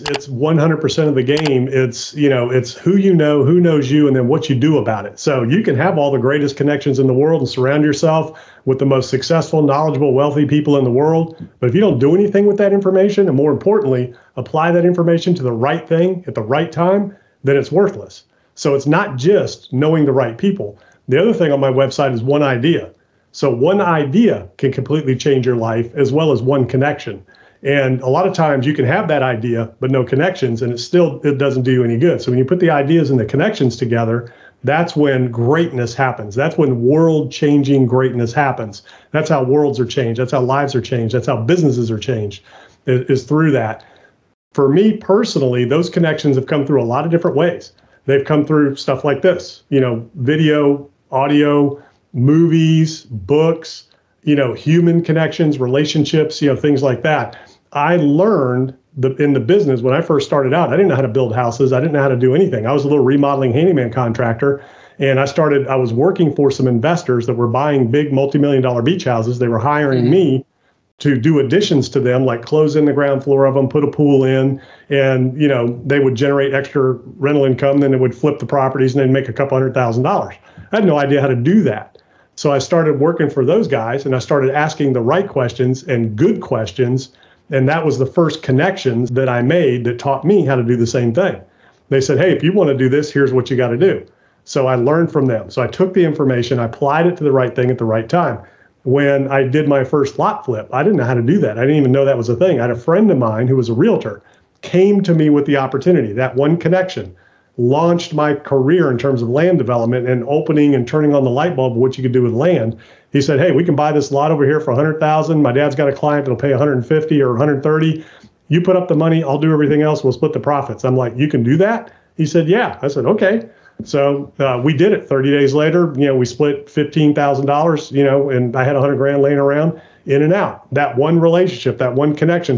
it's 100% of the game. It's, you know, it's who you know, who knows you, and then what you do about it. So you can have all the greatest connections in the world and surround yourself with the most successful, knowledgeable, wealthy people in the world. But if you don't do anything with that information, and more importantly, apply that information to the right thing at the right time, then it's worthless. So it's not just knowing the right people. The other thing on my website is one idea. So one idea can completely change your life as well as one connection. And a lot of times you can have that idea but no connections, and it still it doesn't do you any good. So when you put the ideas and the connections together, that's when greatness happens. That's when world-changing greatness happens. That's how worlds are changed. That's how lives are changed. That's how businesses are changed. Is, through that. For me personally, those connections have come through a lot of different ways. They've come through stuff like this, you know, video, audio, movies, books, you know, human connections, relationships, you know, things like that. I learned the, in the business when I first started out. I didn't know how to build houses. I didn't know how to do anything. I was a little remodeling handyman contractor, and I started. I was working for some investors that were buying big multi-million dollar beach houses. They were hiring mm-hmm. me to do additions to them, like close in the ground floor of them, put a pool in, and you know they would generate extra rental income. Then they would flip the properties and they'd make a couple hundred thousand dollars. I had no idea how to do that. So I started working for those guys, and I started asking the right questions and good questions and that was the first connections that I made that taught me how to do the same thing. They said, hey, if you want to do this, here's what you got to do. So I learned from them. So I took the information, I applied it to the right thing at the right time. When I did my first lot flip, I didn't know how to do that. I didn't even know that was a thing. I had a friend of mine who was a realtor, came to me with the opportunity, that one connection launched my career in terms of land development and opening and turning on the light bulb of what you could do with land. He said, "Hey, we can buy this lot over here for 100,000. My dad's got a client that'll pay 150 or 130. You put up the money, I'll do everything else. We'll split the profits." I'm like, "You can do that?" He said, "Yeah." I said, "Okay." So uh, we did it. 30 days later, you know, we split $15,000, you know, and I had 100 grand laying around in and out. That one relationship, that one connection